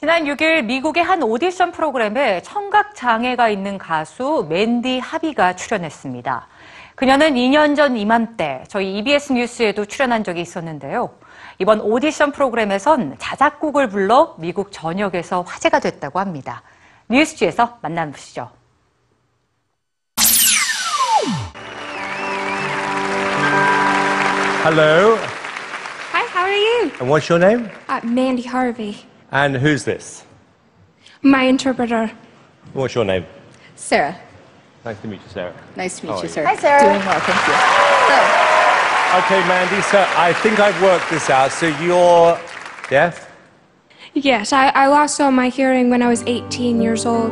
지난 6일 미국의 한 오디션 프로그램에 청각 장애가 있는 가수 맨디 하비가 출연했습니다. 그녀는 2년 전 이맘때 저희 EBS 뉴스에도 출연한 적이 있었는데요. 이번 오디션 프로그램에선 자작곡을 불러 미국 전역에서 화제가 됐다고 합니다. 뉴스지에서 만나보시죠. Hello, Hi, how are you? and what's your name? Uh, Mandy Harvey, And who's this? my interpreter. What's your name? Sarah, Nice to meet you, Sarah. nice to meet How are you, you? sir. Hi, Sarah. Doing well, thank you. Okay, Mandy, so I think I've worked this out. So you're deaf? Yes, I, I lost all my hearing when I was 18 years old.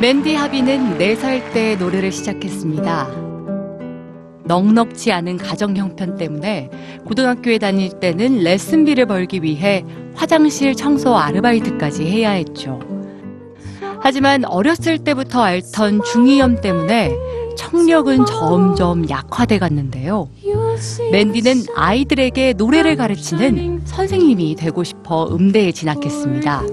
맨디 하비는 4살 때 노래를 시작했습니다. 넉넉지 않은 가정 형편 때문에 고등학교에 다닐 때는 레슨비를 벌기 위해 화장실 청소 아르바이트까지 해야 했죠. 하지만 어렸을 때부터 앓던 중이염 때문에 청력은 점점 약화돼 갔는데요. 맨디는 아이들에게 노래를 가르치는 선생님이 되고 싶어 음대에 진학했습니다.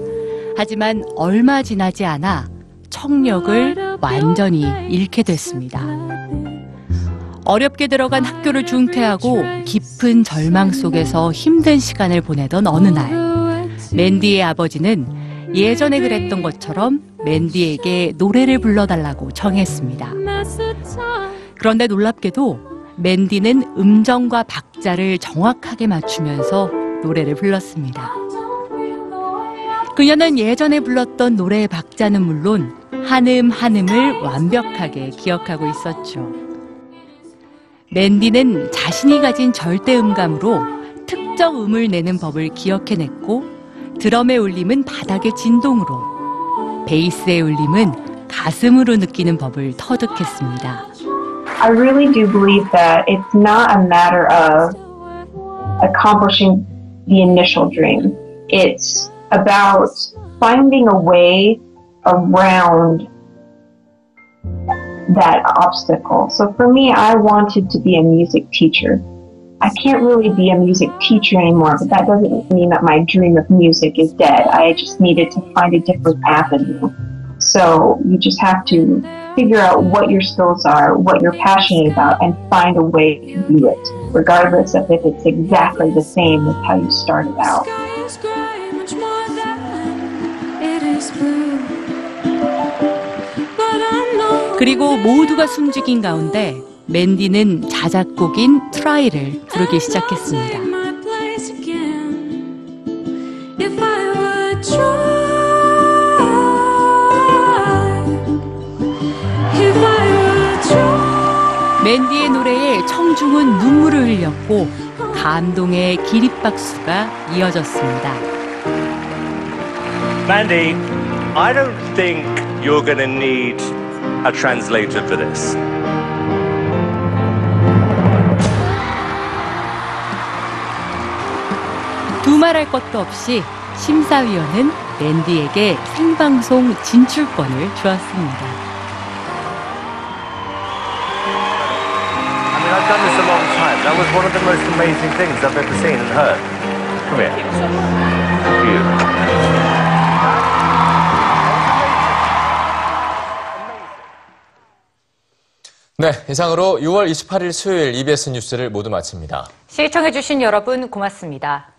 하지만 얼마 지나지 않아 청력을 완전히 잃게 됐습니다. 어렵게 들어간 학교를 중퇴하고 깊은 절망 속에서 힘든 시간을 보내던 어느 날, 맨디의 아버지는 예전에 그랬던 것처럼 맨디에게 노래를 불러달라고 청했습니다. 그런데 놀랍게도 맨디는 음정과 박자를 정확하게 맞추면서 노래를 불렀습니다. 그녀는 예전에 불렀던 노래의 박자는 물론 한음 한음을 완벽하게 기억하고 있었죠. 맨디는 자신이 가진 절대 음감으로 특정 음을 내는 법을 기억해냈고 드럼의 울림은 바닥의 진동으로 베이스의 울림은 가슴으로 느끼는 법을 터득했습니다. I really do believe that it's not a matter of accomplishing the initial dream. It's about finding a way around that obstacle. So for me, I wanted to be a music teacher. I can't really be a music teacher anymore, but that doesn't mean that my dream of music is dead. I just needed to find a different avenue. So you just have to figure out what your skills are, what you're passionate about, and find a way to do it, regardless of if it's exactly the same as how you started out. 그리고 모두가 숨죽인 가운데 맨디는 자작곡인 트라이를 부르기 시작했습니다. 맨디의 노래에 청중은 눈물을 흘렸고 감동의 기립박수가 이어졌습니다. Mandy, I don't think you're going to need a translator for this. 두말할 것도 없이 심사위원은 맨디에게 생방송 진출권을 주었습니다. I mean, I've done this a long time. That was one of the most amazing things I've ever seen and heard. Come here. Thank you. 네, 이상으로 6월 28일 수요일 EBS 뉴스를 모두 마칩니다. 시청해주신 여러분 고맙습니다.